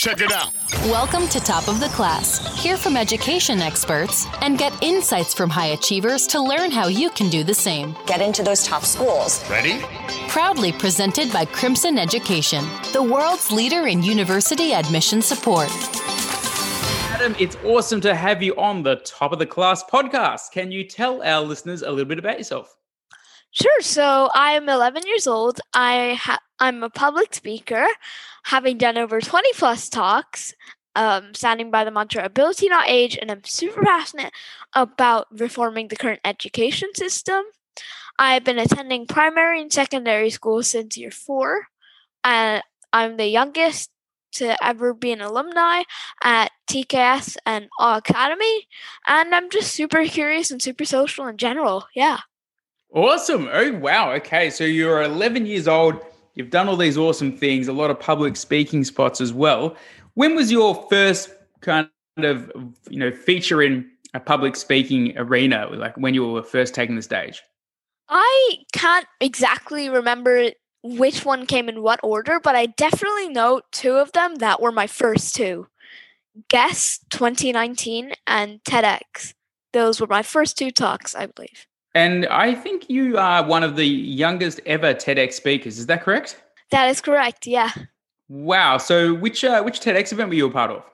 Check it out. Welcome to Top of the Class. Hear from education experts and get insights from high achievers to learn how you can do the same. Get into those top schools. Ready? Proudly presented by Crimson Education, the world's leader in university admission support. Adam, it's awesome to have you on the Top of the Class podcast. Can you tell our listeners a little bit about yourself? Sure. So I'm 11 years old. I ha- I'm a public speaker, having done over 20 plus talks, um, standing by the mantra "ability not age," and I'm super passionate about reforming the current education system. I've been attending primary and secondary school since year four, and I'm the youngest to ever be an alumni at TKS and Awe Academy, and I'm just super curious and super social in general. Yeah. Awesome. Oh, wow. Okay. So you're 11 years old. You've done all these awesome things, a lot of public speaking spots as well. When was your first kind of, you know, feature in a public speaking arena, like when you were first taking the stage? I can't exactly remember which one came in what order, but I definitely know two of them that were my first two. GESS 2019 and TEDx. Those were my first two talks, I believe. And I think you are one of the youngest ever TEDx speakers. Is that correct? That is correct. Yeah. Wow. So which uh, which TEDx event were you a part of?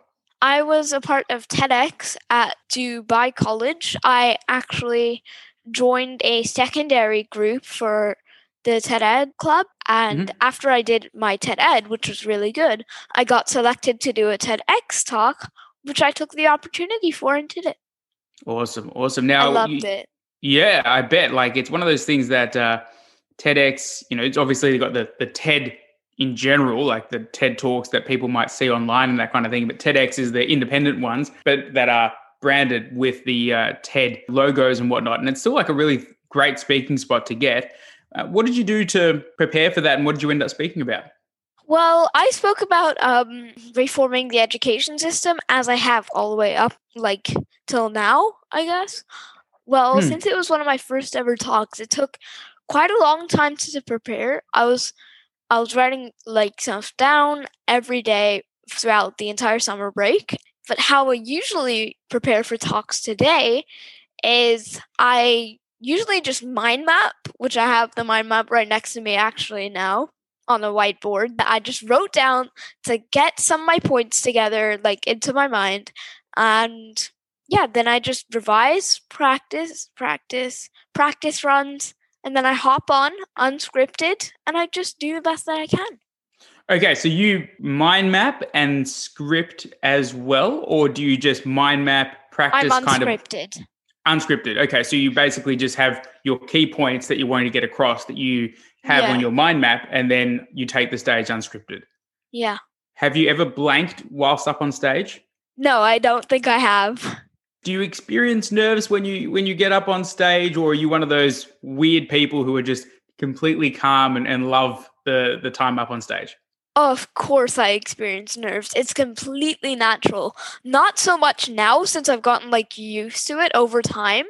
I was a part of TEDx at Dubai College. I actually joined a secondary group for the TED Ed Club. And mm-hmm. after I did my TED Ed, which was really good, I got selected to do a TEDx talk, which I took the opportunity for and did it. Awesome. Awesome. Now, I loved you, it. Yeah, I bet. Like it's one of those things that uh, TEDx, you know, it's obviously got the the TED in general, like the TED talks that people might see online and that kind of thing. But TEDx is the independent ones, but that are branded with the uh, TED logos and whatnot. And it's still like a really great speaking spot to get. Uh, what did you do to prepare for that, and what did you end up speaking about? Well, I spoke about um, reforming the education system as I have all the way up, like till now, I guess. Well, hmm. since it was one of my first ever talks, it took quite a long time to, to prepare. I was I was writing like stuff down every day throughout the entire summer break. But how I usually prepare for talks today is I usually just mind map, which I have the mind map right next to me actually now on the whiteboard that I just wrote down to get some of my points together, like into my mind. And yeah, then I just revise, practice, practice, practice runs, and then I hop on unscripted and I just do the best that I can. Okay, so you mind map and script as well, or do you just mind map practice I'm kind of unscripted? Unscripted. Okay, so you basically just have your key points that you want to get across that you have yeah. on your mind map, and then you take the stage unscripted. Yeah. Have you ever blanked whilst up on stage? No, I don't think I have do you experience nerves when you when you get up on stage or are you one of those weird people who are just completely calm and, and love the the time up on stage? Of course i experience nerves. It's completely natural. Not so much now since i've gotten like used to it over time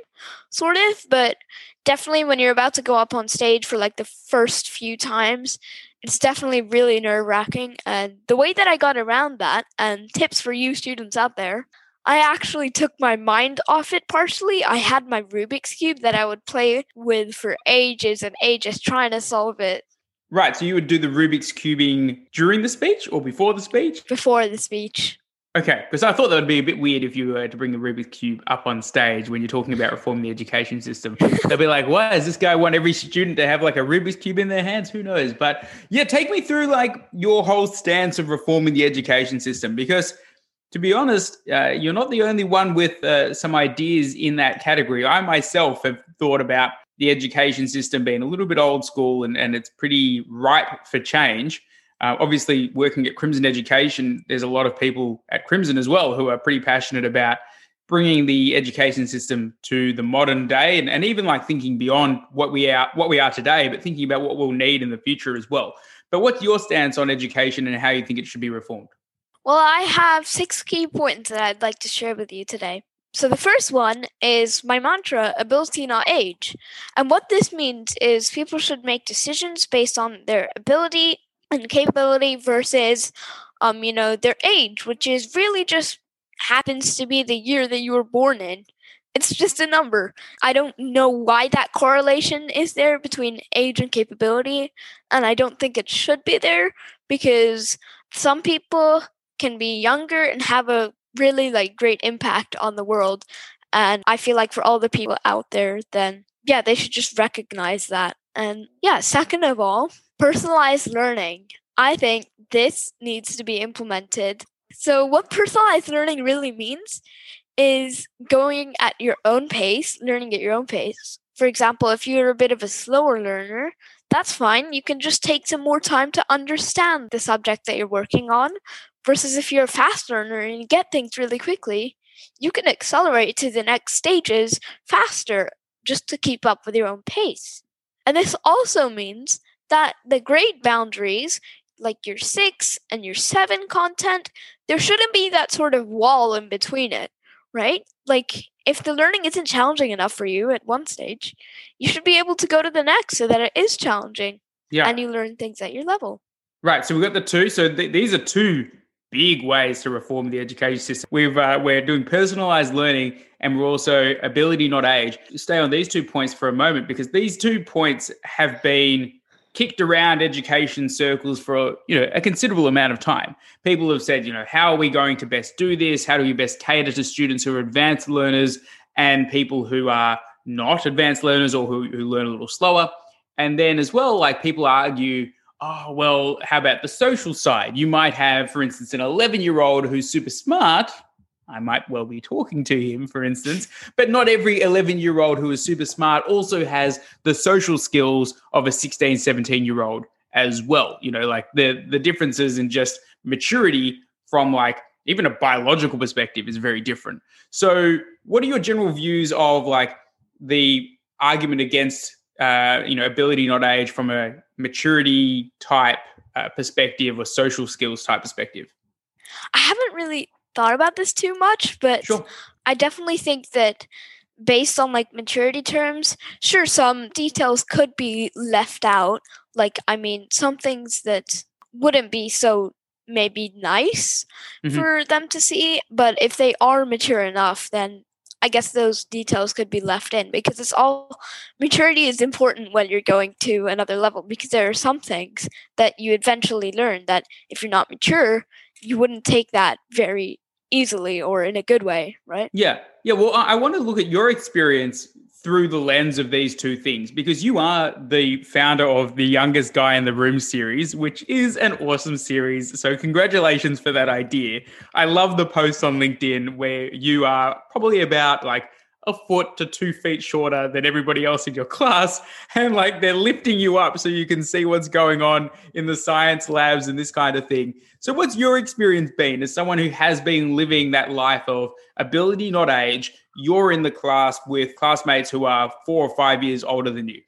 sort of but definitely when you're about to go up on stage for like the first few times it's definitely really nerve wracking and the way that i got around that and tips for you students out there I actually took my mind off it partially. I had my Rubik's Cube that I would play with for ages and ages trying to solve it. Right. So you would do the Rubik's Cubing during the speech or before the speech? Before the speech. Okay. Because I thought that would be a bit weird if you were to bring the Rubik's Cube up on stage when you're talking about reforming the education system. They'll be like, why does this guy want every student to have like a Rubik's Cube in their hands? Who knows? But yeah, take me through like your whole stance of reforming the education system because to be honest, uh, you're not the only one with uh, some ideas in that category. I myself have thought about the education system being a little bit old school and, and it's pretty ripe for change. Uh, obviously, working at Crimson Education, there's a lot of people at Crimson as well who are pretty passionate about bringing the education system to the modern day and, and even like thinking beyond what we are what we are today, but thinking about what we'll need in the future as well. But what's your stance on education and how you think it should be reformed? Well, I have six key points that I'd like to share with you today. So, the first one is my mantra ability, not age. And what this means is people should make decisions based on their ability and capability versus um, you know, their age, which is really just happens to be the year that you were born in. It's just a number. I don't know why that correlation is there between age and capability, and I don't think it should be there because some people can be younger and have a really like great impact on the world. And I feel like for all the people out there, then yeah, they should just recognize that. And yeah, second of all, personalized learning. I think this needs to be implemented. So, what personalized learning really means is going at your own pace, learning at your own pace. For example, if you're a bit of a slower learner, that's fine. You can just take some more time to understand the subject that you're working on. Versus if you're a fast learner and you get things really quickly, you can accelerate to the next stages faster just to keep up with your own pace. And this also means that the grade boundaries, like your six and your seven content, there shouldn't be that sort of wall in between it, right? Like if the learning isn't challenging enough for you at one stage, you should be able to go to the next so that it is challenging. Yeah. And you learn things at your level. Right. So we've got the two. So th- these are two big ways to reform the education system. We've uh, we're doing personalized learning and we're also ability not age. Stay on these two points for a moment because these two points have been kicked around education circles for you know a considerable amount of time. People have said, you know, how are we going to best do this? How do we best cater to students who are advanced learners and people who are not advanced learners or who, who learn a little slower? And then as well, like people argue, oh, well, how about the social side? You might have, for instance, an 11 year old who's super smart. I might well be talking to him, for instance, but not every 11 year old who is super smart also has the social skills of a 16, 17 year old as well. You know, like the, the differences in just maturity from like even a biological perspective is very different. So, what are your general views of like the argument against uh, you know ability not age from a maturity type uh, perspective or social skills type perspective? I haven't really thought about this too much, but sure. I definitely think that based on like maturity terms, sure, some details could be left out. Like, I mean, some things that wouldn't be so maybe nice mm-hmm. for them to see, but if they are mature enough, then I guess those details could be left in because it's all maturity is important when you're going to another level because there are some things that you eventually learn that if you're not mature, you wouldn't take that very easily or in a good way, right? Yeah. Yeah. Well, I want to look at your experience through the lens of these two things because you are the founder of the youngest guy in the room series which is an awesome series. So congratulations for that idea. I love the posts on linkedin where you are probably about like a foot to two feet shorter than everybody else in your class and like they're lifting you up so you can see what's going on in the science labs and this kind of thing so what's your experience been as someone who has been living that life of ability not age you're in the class with classmates who are four or five years older than you?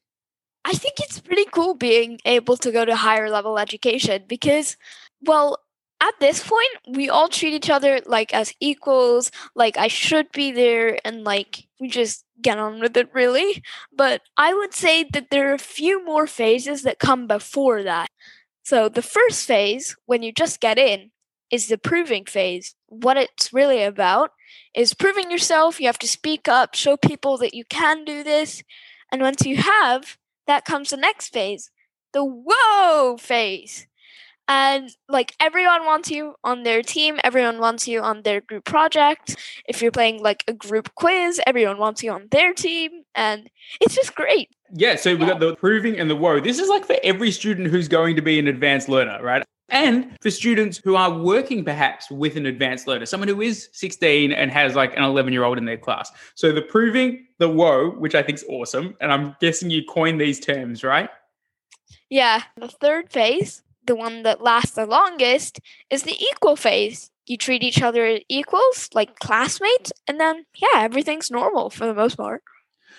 I think it's pretty cool being able to go to higher level education because, well, at this point, we all treat each other like as equals, like I should be there, and like we just get on with it, really. But I would say that there are a few more phases that come before that. So, the first phase, when you just get in, is the proving phase. What it's really about is proving yourself. You have to speak up, show people that you can do this. And once you have, that comes the next phase the whoa phase. And like everyone wants you on their team, everyone wants you on their group project. If you're playing like a group quiz, everyone wants you on their team. And it's just great. Yeah, so we got the proving and the whoa. This is like for every student who's going to be an advanced learner, right? And for students who are working perhaps with an advanced learner, someone who is 16 and has like an 11 year old in their class. So the proving, the whoa, which I think is awesome. And I'm guessing you coined these terms, right? Yeah. The third phase, the one that lasts the longest, is the equal phase. You treat each other as equals, like classmates, and then, yeah, everything's normal for the most part.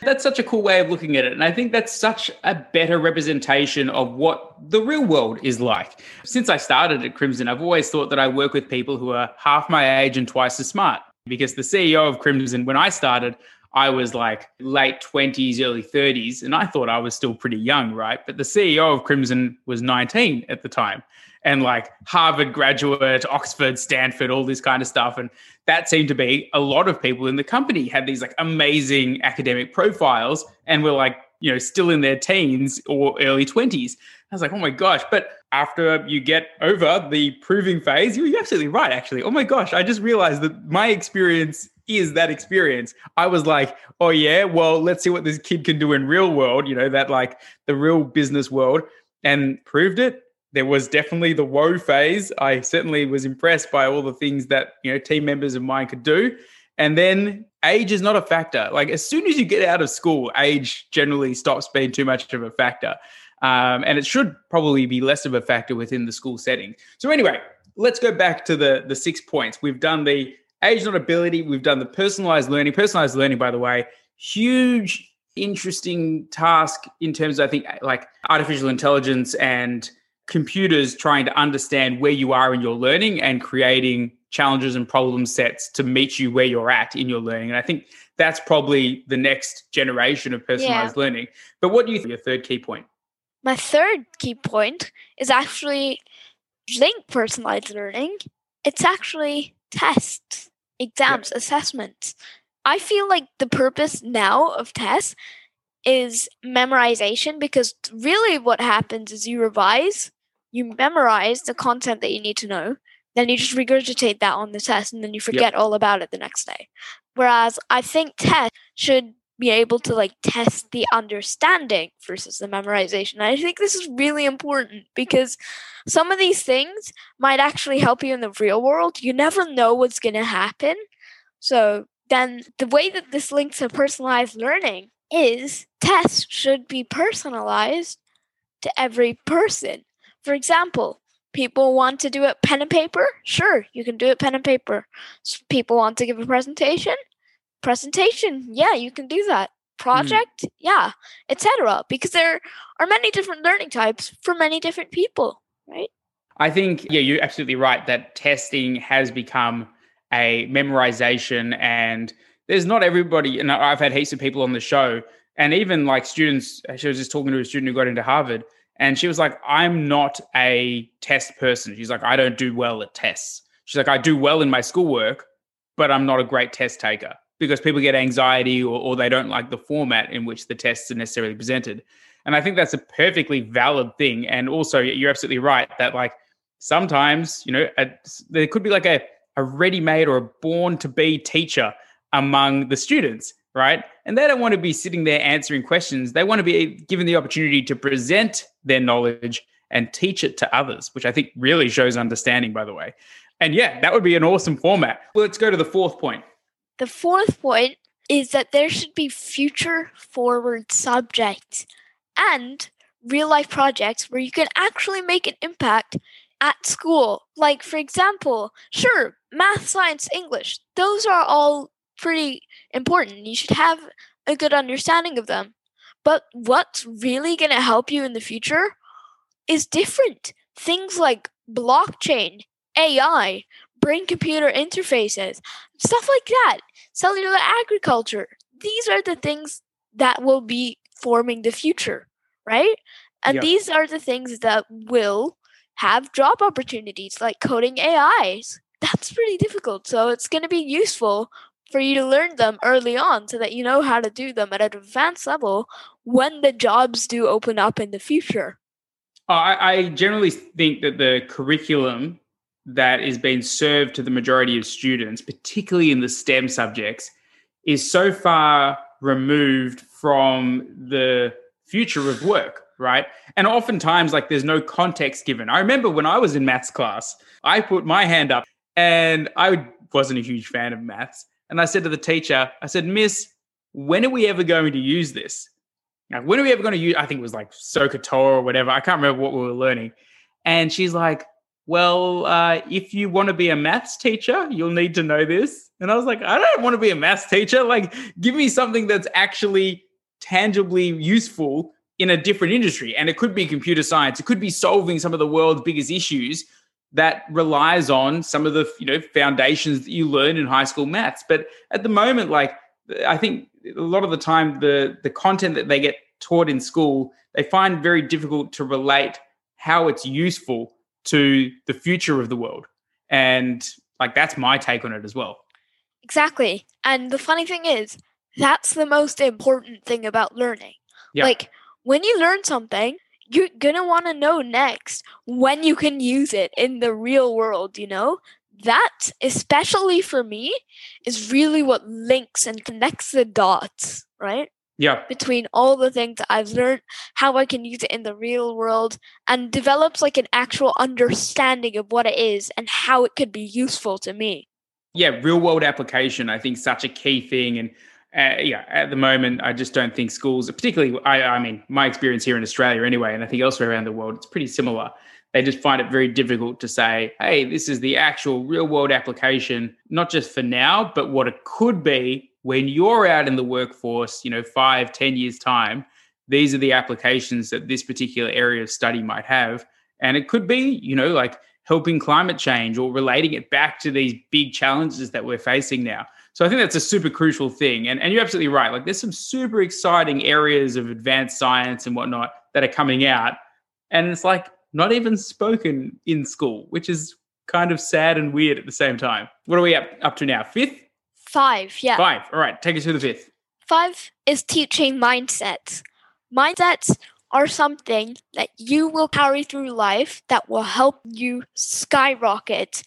That's such a cool way of looking at it. And I think that's such a better representation of what the real world is like. Since I started at Crimson, I've always thought that I work with people who are half my age and twice as smart. Because the CEO of Crimson, when I started, I was like late 20s, early 30s, and I thought I was still pretty young, right? But the CEO of Crimson was 19 at the time. and like Harvard graduate, Oxford, Stanford, all this kind of stuff. And that seemed to be a lot of people in the company had these like amazing academic profiles and were like, you know, still in their teens or early 20s. I was like, oh my gosh. But after you get over the proving phase, you're absolutely right, actually. Oh my gosh, I just realized that my experience is that experience. I was like, oh yeah, well, let's see what this kid can do in real world, you know, that like the real business world, and proved it there was definitely the whoa phase. I certainly was impressed by all the things that you know team members of mine could do. And then age is not a factor. Like as soon as you get out of school, age generally stops being too much of a factor. Um, and it should probably be less of a factor within the school setting. So anyway, let's go back to the the six points. We've done the age not ability. We've done the personalized learning. Personalized learning, by the way, huge, interesting task in terms of I think like artificial intelligence and computers trying to understand where you are in your learning and creating challenges and problem sets to meet you where you're at in your learning. And I think that's probably the next generation of personalized yeah. learning. But what do you think your third key point? My third key point is actually link personalized learning. It's actually tests, exams, assessments. I feel like the purpose now of tests is memorization because really what happens is you revise you memorize the content that you need to know, then you just regurgitate that on the test and then you forget yep. all about it the next day. Whereas I think tests should be able to like test the understanding versus the memorization. And I think this is really important because some of these things might actually help you in the real world. You never know what's going to happen. So then the way that this links to personalized learning is tests should be personalized to every person. For example, people want to do it pen and paper. Sure, you can do it pen and paper. people want to give a presentation. Presentation, yeah, you can do that. Project, mm. yeah, etc. Because there are many different learning types for many different people, right? I think, yeah, you're absolutely right that testing has become a memorization and there's not everybody and I've had heaps of people on the show and even like students she was just talking to a student who got into Harvard and she was like, I'm not a test person. She's like, I don't do well at tests. She's like, I do well in my schoolwork, but I'm not a great test taker because people get anxiety or, or they don't like the format in which the tests are necessarily presented. And I think that's a perfectly valid thing. And also, you're absolutely right that, like, sometimes, you know, a, there could be like a, a ready made or a born to be teacher among the students right? And they don't want to be sitting there answering questions. They want to be given the opportunity to present their knowledge and teach it to others, which I think really shows understanding, by the way. And yeah, that would be an awesome format. Well, let's go to the fourth point. The fourth point is that there should be future forward subjects and real life projects where you can actually make an impact at school. Like, for example, sure, math, science, English, those are all pretty important. You should have a good understanding of them. But what's really going to help you in the future is different. Things like blockchain, AI, brain computer interfaces, stuff like that, cellular agriculture. These are the things that will be forming the future, right? And these are the things that will have job opportunities like coding AIs. That's pretty difficult. So it's going to be useful for you to learn them early on so that you know how to do them at an advanced level when the jobs do open up in the future. Uh, I, I generally think that the curriculum that is being served to the majority of students, particularly in the STEM subjects, is so far removed from the future of work, right? And oftentimes, like, there's no context given. I remember when I was in maths class, I put my hand up and I wasn't a huge fan of maths. And I said to the teacher, I said, Miss, when are we ever going to use this? Now, when are we ever going to use? I think it was like SOHCAHTOA or whatever. I can't remember what we were learning. And she's like, well, uh, if you want to be a maths teacher, you'll need to know this. And I was like, I don't want to be a maths teacher. Like, give me something that's actually tangibly useful in a different industry. And it could be computer science. It could be solving some of the world's biggest issues that relies on some of the you know foundations that you learn in high school maths but at the moment like i think a lot of the time the the content that they get taught in school they find very difficult to relate how it's useful to the future of the world. And like that's my take on it as well. Exactly. And the funny thing is, that's the most important thing about learning. Yeah. Like when you learn something, you're gonna want to know next when you can use it in the real world, you know? That, especially for me, is really what links and connects the dots, right? Yeah. Between all the things I've learned, how I can use it in the real world, and develops like an actual understanding of what it is and how it could be useful to me. Yeah, real world application, I think, such a key thing. And uh, yeah, at the moment, I just don't think schools, particularly, I, I mean, my experience here in Australia anyway, and I think elsewhere around the world, it's pretty similar. They just find it very difficult to say, hey, this is the actual real world application, not just for now, but what it could be when you're out in the workforce, you know, five, ten years' time. These are the applications that this particular area of study might have. And it could be, you know, like helping climate change or relating it back to these big challenges that we're facing now. So I think that's a super crucial thing. And, and you're absolutely right. Like there's some super exciting areas of advanced science and whatnot that are coming out. And it's like not even spoken in school, which is kind of sad and weird at the same time. What are we up, up to now? Fifth? Five, yeah. Five. All right. Take us to the fifth. Five is teaching mindsets. Mindsets are something that you will carry through life that will help you skyrocket.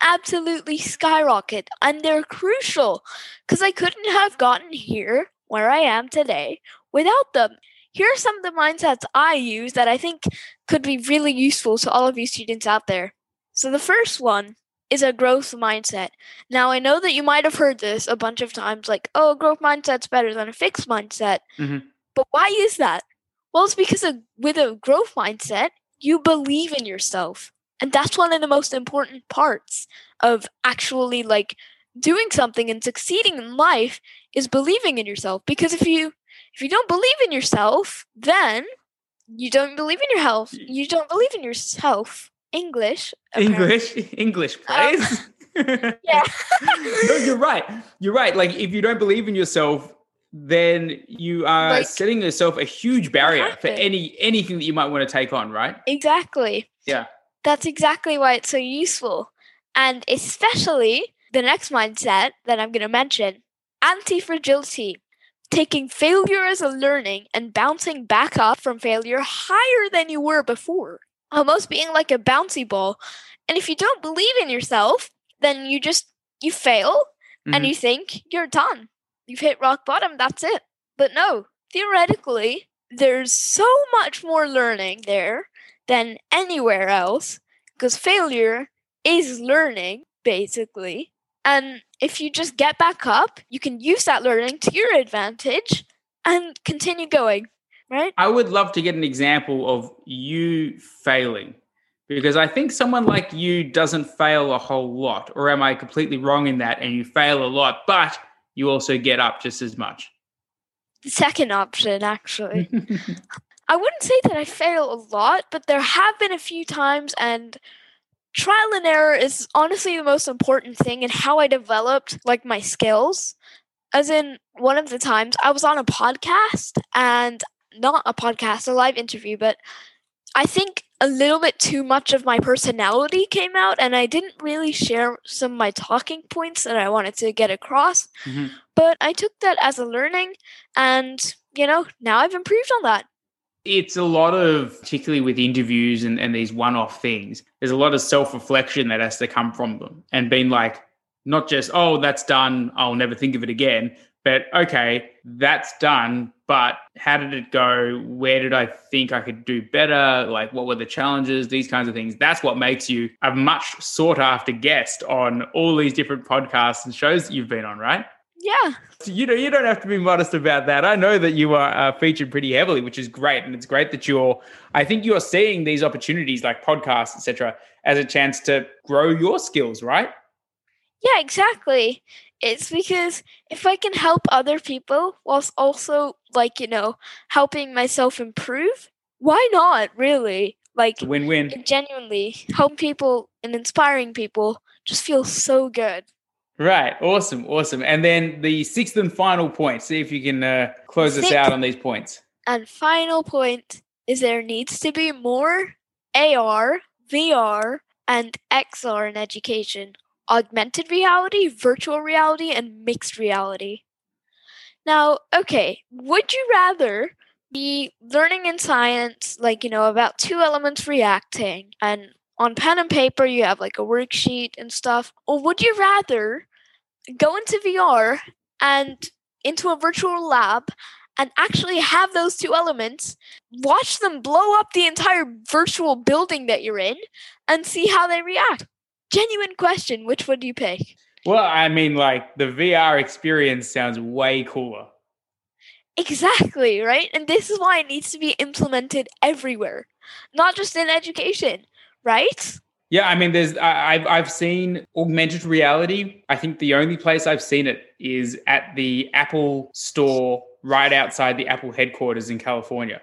Absolutely skyrocket. And they're crucial because I couldn't have gotten here where I am today without them. Here are some of the mindsets I use that I think could be really useful to all of you students out there. So, the first one is a growth mindset. Now, I know that you might have heard this a bunch of times like, oh, a growth mindset's better than a fixed mindset. Mhm. But why is that? Well, it's because of, with a growth mindset, you believe in yourself. And that's one of the most important parts of actually like doing something and succeeding in life is believing in yourself. Because if you if you don't believe in yourself, then you don't believe in your health. You don't believe in yourself. English. apparently. English, English, Um, please. Yeah. no, you're right. You're right. Like if you don't believe in yourself, then you are Like- setting yourself a huge barrier for any anything that you might want to take on, right? Exactly. Yeah. That's exactly why it's so useful. And especially the next mindset that I'm going to mention anti fragility. Taking failure as a learning and bouncing back up from failure higher than you were before. Almost being like a bouncy ball. And if you don't believe in yourself, then you just you fail and Mhm. you think you're done. You've hit rock bottom, that's it. But no, theoretically, there's so much more learning there than anywhere else because failure is learning, basically. And if you just get back up, you can use that learning to your advantage and continue going, right? I would love to get an example of you failing because I think someone like you doesn't fail a whole lot. Or am I completely wrong in that? And you fail a lot, but you also get up just as much. The second option, actually. I wouldn't say that I fail a lot, but there have been a few times, and trial and error is honestly the most important thing in how I developed like my skills. As in, one of the times I was on a podcast, and not a podcast, a live interview, but I think a little bit too much of my personality came out, and I didn't really share some of my talking points that I wanted to get across. Mhm. But I took that as a learning, and you know, now I've improved on that. it's a lot of particularly with interviews and, and these one-off things there's a lot of self-reflection that has to come from them and being like not just oh that's done i'll never think of it again but okay that's done but how did it go where did i think i could do better like what were the challenges these kinds of things that's what makes you a much sought after guest on all these different podcasts and shows that you've been on right Yeah, you know, you don't have to be modest about that. I know that you are uh, featured pretty heavily, which is great, and it's great that you're. I think you're seeing these opportunities like podcasts, etc., as a chance to grow your skills, right? yeah, exactly. It's because if I can help other people whilst also, like, you know, helping myself improve, why not, really? Like, It's a win-win. genuinely helping people and inspiring people just feels so good. Right. Awesome. Awesome. And then the sixth and final point. See if you can uh, close us out on these points. And final point is there needs to be more AR, VR and XR in education augmented reality, virtual reality, and mixed reality. Now, okay, would you rather be learning in science, like, you know, about two elements reacting, and on pen and paper you have like a worksheet and stuff? Or would you rather go into VR and into a virtual lab and actually have those two elements, watch them blow up the entire virtual building that you're in, and see how they react? Genuine question. Which one do you pick? Well, I mean, like the VR experience sounds way cooler. Exactly, right? And this is why it needs to be implemented everywhere, not just in education, right? Yeah, I mean, there's I, I've I've seen augmented reality. I think the only place I've seen it is at the Apple store right outside the Apple headquarters in California,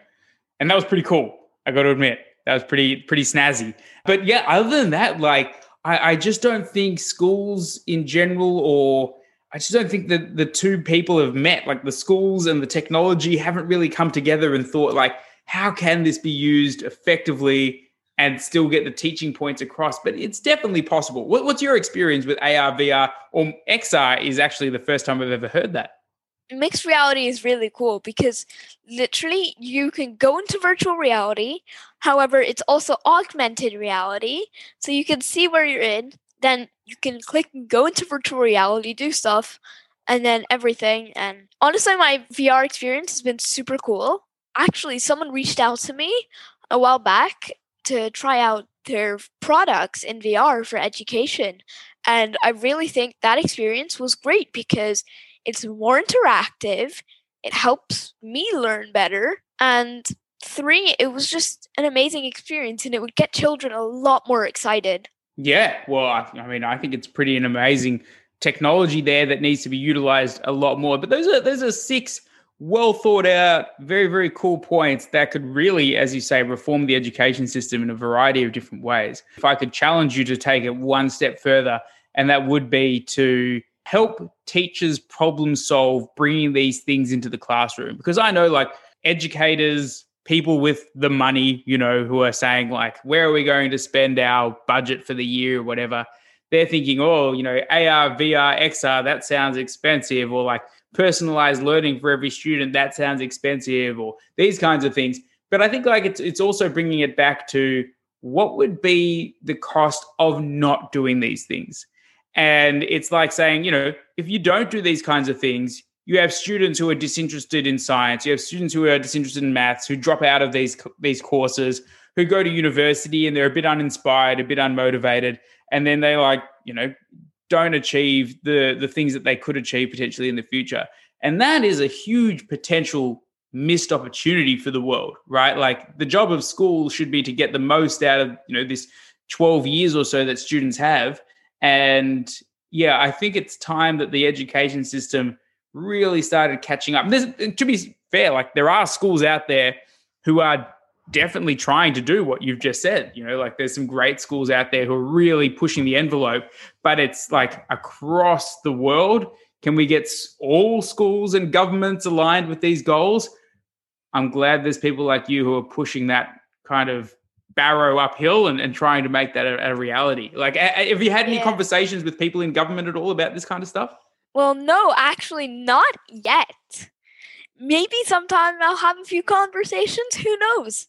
and that was pretty cool. I got to admit, that was pretty pretty snazzy. But yeah, other than that, like I, I just don't think schools in general or I just don't think that the two people have met. Like the schools and the technology haven't really come together and thought, like, how can this be used effectively and still get the teaching points across? But it's definitely possible. What, what's your experience with AR, VR, or XR? Is actually the first time I've ever heard that. Mixed reality is really cool because literally you can go into virtual reality. However, it's also augmented reality. So you can see where you're in, then you can click and go into virtual reality, do stuff, and then everything. And honestly, my VR experience has been super cool. Actually, someone reached out to me a while back to try out their products in VR for education. And I really think that experience was great because it's more interactive, it helps me learn better, and three, it was just an amazing experience and it would get children a lot more excited. Yeah, well, I, I, mean, I think it's pretty an amazing technology there that needs to be utilized a lot more. But those are those are six well thought out, very very cool points that could really, as you say, reform the education system in a variety of different ways. If I could challenge you to take it one step further, and that would be to help teachers problem solve bringing these things into the classroom, because I know like educators people with the money, you know, who are saying, like, where are we going to spend our budget for the year or whatever? They're thinking, oh, you know, AR, VR, XR, that sounds expensive, or like personalized learning for every student, that sounds expensive, or these kinds of things. But I think like it's it's also bringing it back to what would be the cost of not doing these things. And it's like saying, you know, if you don't do these kinds of things, you have students who are disinterested in science. You have students who are disinterested in maths, who drop out of these these courses, who go to university and they're a bit uninspired, a bit unmotivated, and then they like you know don't achieve the the things that they could achieve potentially in the future. And that is a huge potential missed opportunity for the world, right? Like the job of school should be to get the most out of you know this 12 years or so that students have. And yeah, I think it's time that the education system really started catching up. There's, to be fair, like there are schools out there who are definitely trying to do what you've just said. You know, like there's some great schools out there who are really pushing the envelope, but it's like across the world. Can we get all schools and governments aligned with these goals? I'm glad there's people like you who are pushing that kind of barrow uphill and, and trying to make that a, a reality. Like, have you had any yeah. conversations with people in government at all about this kind of stuff? Well, no, actually, not yet. Maybe sometime I'll have a few conversations. Who knows?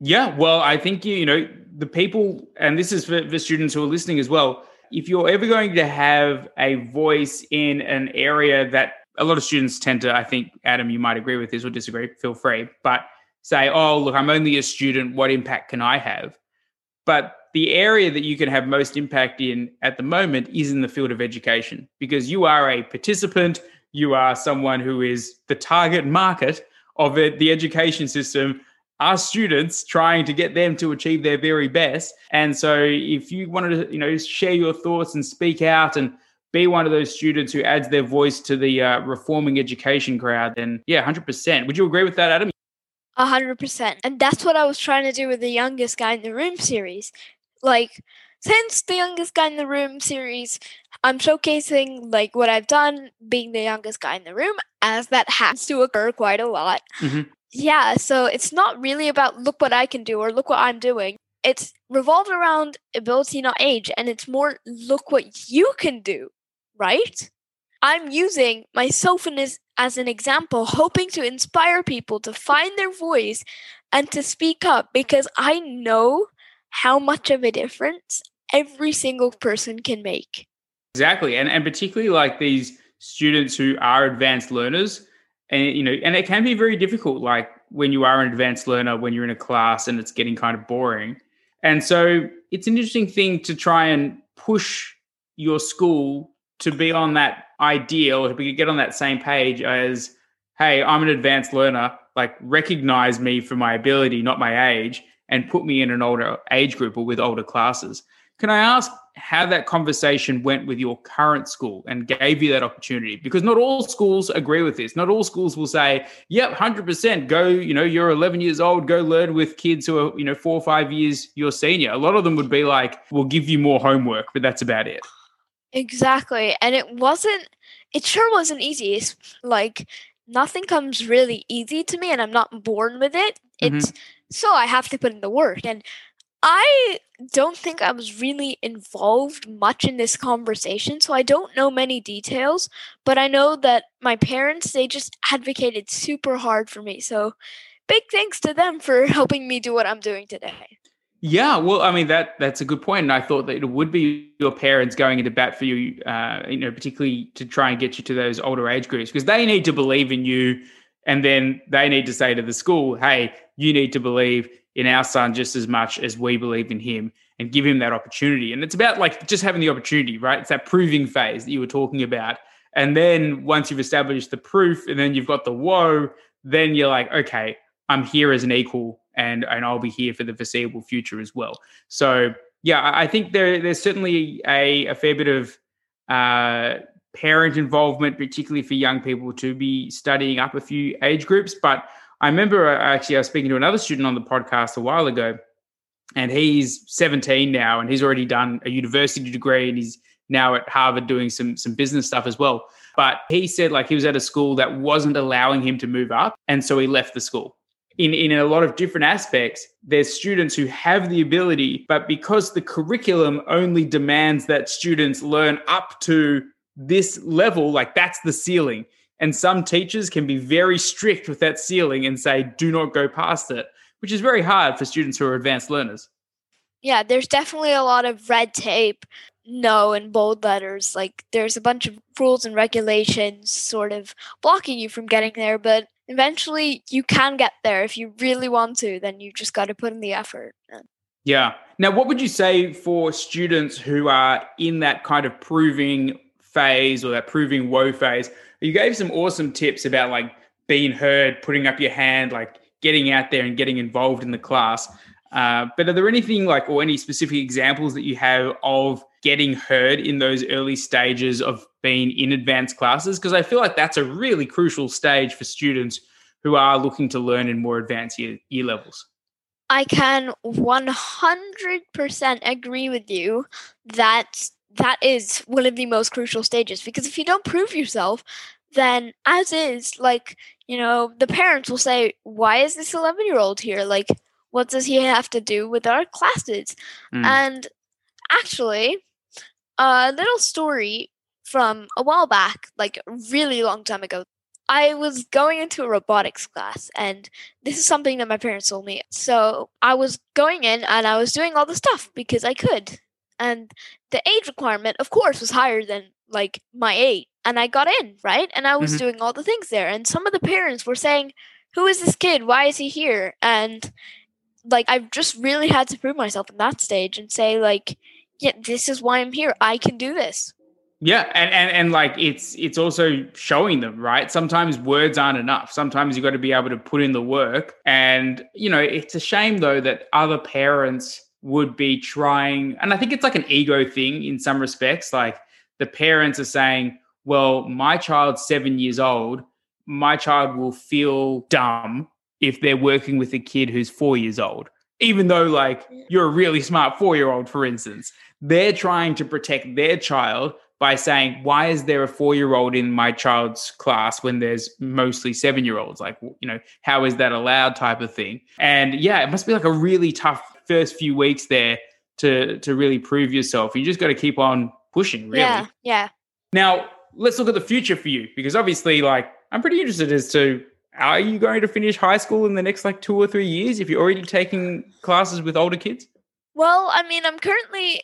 Yeah, well, I think you, you know the people, and this is for, for students who are listening as well. If you're ever going to have a voice in an area that a lot of students tend to, I think, Adam, you might agree with this or disagree. Feel free, but say, "Oh, look, I'm only a student. What impact can I have?" But the area that you can have most impact in at the moment is in the field of education because you are a participant, you are someone who is the target market of the education system are students trying to get them to achieve their very best. And so if you wanted to, you know, share your thoughts and speak out and be one of those students who adds their voice to the uh, reforming education crowd, then yeah, 100%. Would you agree with that, Adam? A hundred percent. And that's what I was trying to do with the youngest guy in the room series like since the youngest guy in the room series i'm showcasing like what i've done being the youngest guy in the room as that has to occur quite a lot mm-hmm. yeah so it's not really about look what i can do or look what i'm doing it's revolved around ability, not age, and it's more look what you can do, right? I'm using myself as, as an example, hoping to inspire people to find their voice and to speak up because I know how much of a difference every single person can make. Exactly. And and particularly like these students who are advanced learners and you know and it can be very difficult like when you are an advanced learner when you're in a class and it's getting kind of boring. And so it's an interesting thing to try and push your school to be on that ideal or to get on that same page as hey, I'm an advanced learner, like recognize me for my ability, not my age and put me in an older age group or with older classes. Can I ask how that conversation went with your current school and gave you that opportunity? Because not all schools agree with this. Not all schools will say, "Yep, hundred percent, go." You know, you're 11 years old, go learn with kids who are you know four or five years your senior. A lot of them would be like, "We'll give you more homework, but that's about it." Exactly, and it wasn't. It sure wasn't easy. It's like nothing comes really easy to me, and I'm not born with it. It's mm-hmm so I have to put in the work. And I don't think I was really involved much in this conversation, so I don't know many details, but I know that my parents, they just advocated super hard for me. So big thanks to them for helping me do what I'm doing today. Yeah, well, I mean that that's a good point, and I thought that it would be your parents going into bat for you, uh, you know, particularly to try and get you to those older age groups because they need to believe in you and then they need to say to the school, hey, you need to believe in our son just as much as we believe in him and give him that opportunity. And it's about like just having the opportunity, right? It's that proving phase that you were talking about. And then once you've established the proof and then you've got the whoa, then you're like, okay, I'm here as an equal and, and I'll be here for the foreseeable future as well. So yeah, I think there, there's certainly a, a fair bit of uh, parent involvement, particularly for young people to be studying up a few age groups. But I remember uh, actually I was speaking to another student on the podcast a while ago, and he's 17 now, and he's already done a university degree, and he's now at Harvard doing some some business stuff as well. But he said like he was at a school that wasn't allowing him to move up, and so he left the school. In, in a lot of different aspects, there's students who have the ability, but because the curriculum only demands that students learn up to this level, like that's the ceiling. And some teachers can be very strict with that ceiling and say, do not go past it, which is very hard for students who are advanced learners. Yeah, there's definitely a lot of red tape, no, in bold letters. Like there's a bunch of rules and regulations sort of blocking you from getting there, but eventually you can get there if you really want to, then you just got to put in the effort. Yeah. Now, what would you say for students who are in that kind of proving phase or that proving whoa phase. You gave some awesome tips about like being heard, putting up your hand, like getting out there and getting involved in the class. Uh, but are there anything like or any specific examples that you have of getting heard in those early stages of being in advanced classes? Because I feel like that's a really crucial stage for students who are looking to learn in more advanced year, year levels. I can 100% agree with you that that is one of the most crucial stages because if you don't prove yourself, then as is, like, you know, the parents will say, Why is this 11 year old here? Like, what does he have to do with our classes? Mm. And actually, a little story from a while back, like a really long time ago. I was going into a robotics class, and this is something that my parents told me. So I was going in and I was doing all the stuff because I could and the age requirement of course was higher than like my eight and i got in right and i was mm-hmm. doing all the things there and some of the parents were saying who is this kid why is he here and like i've just really had to prove myself in that stage and say like yeah this is why i'm here i can do this yeah, and, and and like it's it's also showing them, right? Sometimes words aren't enough. Sometimes you got to be able to put in the work. And you know, it's a shame though that other parents would be trying, and I think it's like an ego thing in some respects. Like the parents are saying, well, my child's seven years old. My child will feel dumb if they're working with a kid who's four years old, even though, like, you're a really smart four year old, for instance. They're trying to protect their child by saying, why is there a four year old in my child's class when there's mostly seven year olds? Like, you know, how is that allowed type of thing? And yeah, it must be like a really tough first few weeks there to to really prove yourself. You just got to keep on pushing, really. Yeah, yeah. Now, let's look at the future for you because obviously, like, I'm pretty interested as to are you going to finish high school in the next like two or three years if you're already taking classes with older kids? Well, I mean, I'm currently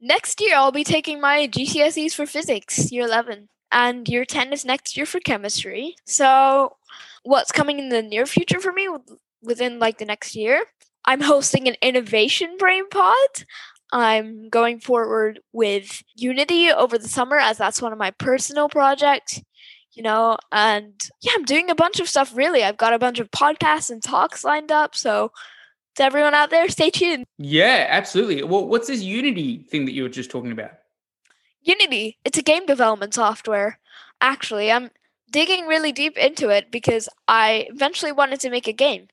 next year I'll be taking my GCSEs for physics, year 11, and year 10 is next year for chemistry. So, what's coming in the near future for me within like the next year? I'm hosting an innovation brain pod. I'm going forward with Unity over the summer as that's one of my personal projects, you know, and yeah, I'm doing a bunch of stuff really. I've got a bunch of podcasts and talks lined up, so to everyone out there, stay tuned. Yeah, absolutely. Well, what's this Unity thing that you were just talking about? Unity, it's a game development software. Actually, I'm digging really deep into it because I eventually wanted to make a game.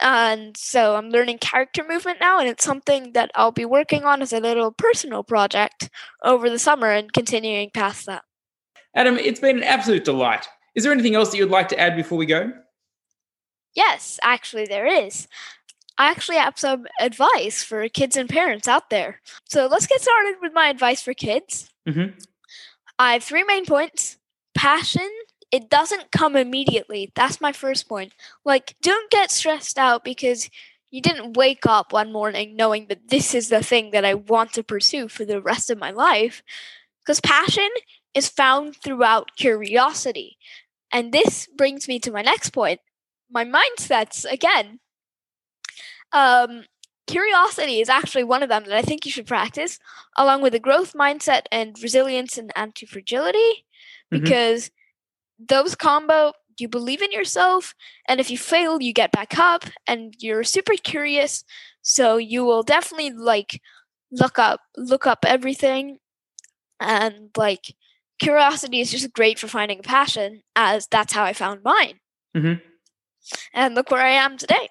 And so I'm learning character movement now, and it's something that I'll be working on as a little personal project over the summer and continuing past that. Adam, it's been an absolute delight. Is there anything else that you'd like to add before we go? Yes, actually, there is. I actually have some advice for kids and parents out there. So let's get started with my advice for kids. Mm-hmm. I have three main points passion, it doesn't come immediately. That's my first point. Like, don't get stressed out because you didn't wake up one morning knowing that this is the thing that I want to pursue for the rest of my life. Because passion is found throughout curiosity. And this brings me to my next point my mindsets again. Um, curiosity is actually one of them that I think you should practice, along with a growth mindset and resilience and anti fragility, Mhm. because those combo, you believe in yourself, and if you fail, you get back up, and you're super curious. So you will definitely like look up look up everything, and like curiosity is just great for finding a passion, as that's how I found mine. Mhm. And look where I am today.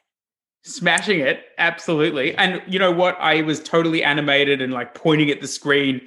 Smashing it, absolutely. And you know what? I was totally animated and like pointing at the screen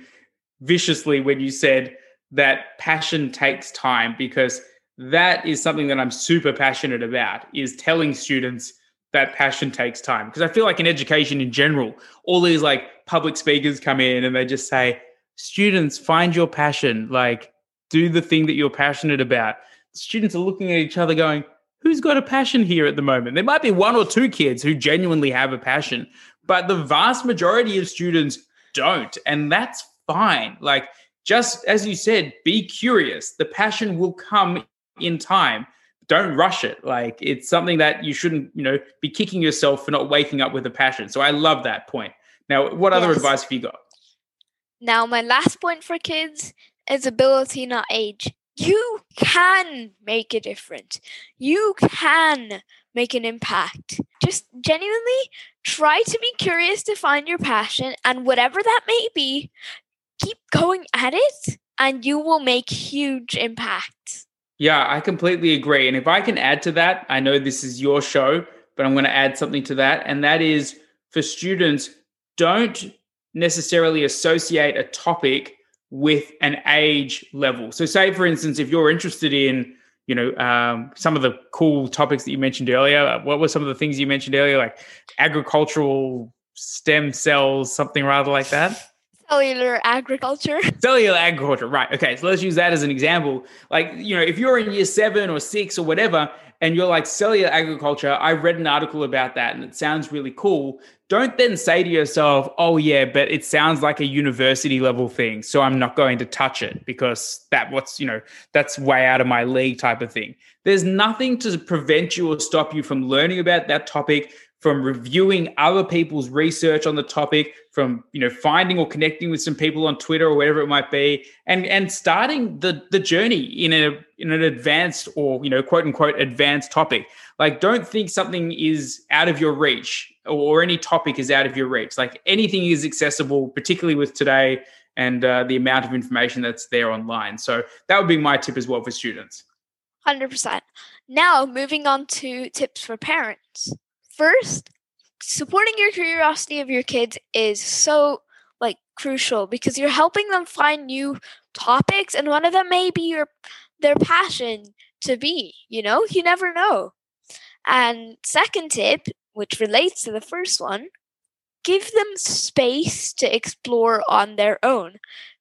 viciously when you said that passion takes time because that is something that I'm super passionate about is telling students that passion takes time because I feel like in education in general all these like public speakers come in and they just say students find your passion like do the thing that you're passionate about students are looking at each other going who's got a passion here at the moment there might be one or two kids who genuinely have a passion but the vast majority of students don't and that's fine like just as you said, be curious. The passion will come in time. Don't rush it. Like it's something that you shouldn't, you know, be kicking yourself for not waking up with a passion. So I love that point. Now, what other Yes. advice have you got? Now, my last point for kids is ability, not age. You can make a difference. You can make an impact. Just genuinely try to be curious to find your passion, and whatever that may be, keep going at it, and you will make huge impacts. Yeah, I completely agree. And if I can add to that, I know this is your show, but I'm going to add something to that. And that is for students, don't necessarily associate a topic with an age level. So, say, for instance, if you're interested in, you know, um, some of the cool topics that you mentioned earlier, uh, what were some of the things you mentioned earlier, like agricultural stem cells, something rather like that? Cellular agriculture. cellular agriculture right. Okay so let's use that as an example. Like you know if you're in year seven or six or whatever and you're like cellular agriculture i read an article about that and it sounds really cool. Don't then say to yourself oh yeah but it sounds like a university level thing so i'm not going to touch it because that what's you know that's way out of my league type of thing. There's nothing to prevent you or stop you from learning about that topic from reviewing other people's research on the topic from you know finding or connecting with some people on twitter or whatever it might be and and starting the the journey in a in an advanced or you know quote unquote advanced topic like don't think something is out of your reach or any topic is out of your reach like anything is accessible particularly with today and uh, the amount of information that's there online so that would be my tip as well for students 100%. Now, moving on to tips for parents. First, supporting your curiosity of your kids is so like crucial because you're helping them find new topics and one of them may be your their passion to be, you know? You never know. And second tip, which relates to the first one, give them space to explore on their own.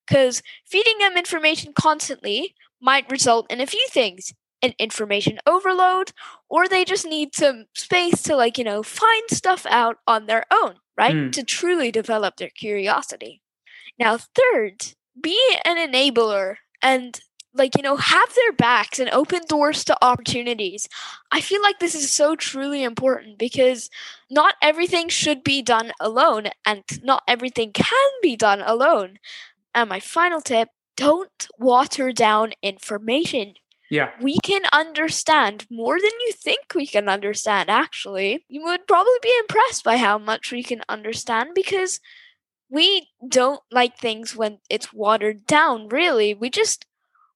Because feeding them information constantly might result in a few things an information overload, or they just need some space to, like, you know, find stuff out on their own, right? Mm. To truly develop their curiosity. Now, third, be an enabler and like you know have their backs and open doors to opportunities i feel like this is so truly important because not everything should be done alone and not everything can be done alone and my final tip don't water down information Yeah. we can understand more than you think we can understand actually you would probably be impressed by how much we can understand because we don't like things when it's watered down really we just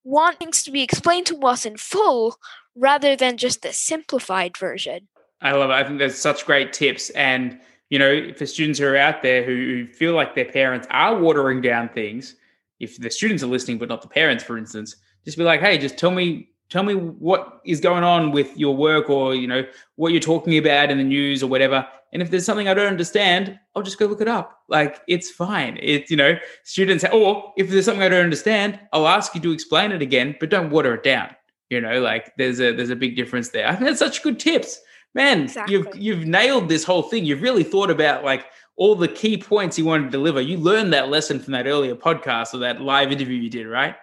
want things to be explained to us in full rather than just the simplified version I love it. I think there's such great tips. And, you know, for students who are out there who, who feel like their parents are watering down things, if the students are listening, but not the parents, for instance, just be like, hey, just tell me, tell me what is going on with your work or, you know, what you're talking about in the news or whatever. And if there's something I don't understand, I'll just go look it up. Like it's fine. It's, you know, students, or if there's something I don't understand, I'll ask you to explain it again, but don't water it down. You know, like there's a there's a big difference there. I think that's such good tips. Man, exactly. you've you've nailed this whole thing. You've really thought about like all the key points you wanted to deliver. You learned that lesson from that earlier podcast or that live interview you did, right?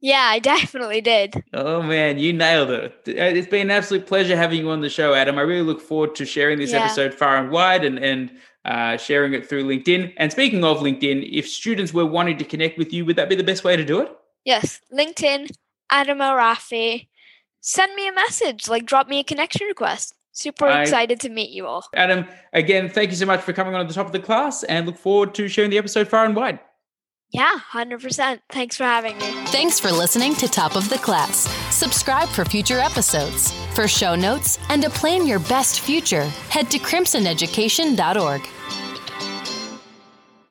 Yeah i definitely did Oh man, you nailed it. Uh, It's been an absolute pleasure having you on the show, Adam. I really look forward to sharing this Yeah. episode far and wide and and uh, sharing it through LinkedIn. And speaking of LinkedIn, if students were wanting to connect with you, would that be the best way to do it? yes linkedin adam arafi send me a message like drop me a connection request super I- excited to meet you all Adam, again, thank you so much for coming on at the top of the class and look forward to sharing the episode far and wide. Yeah 100% thanks for having me Thanks for listening to Top of the Class. Subscribe for future episodes. For show notes and to plan your best future, head to crimsoneducation.org.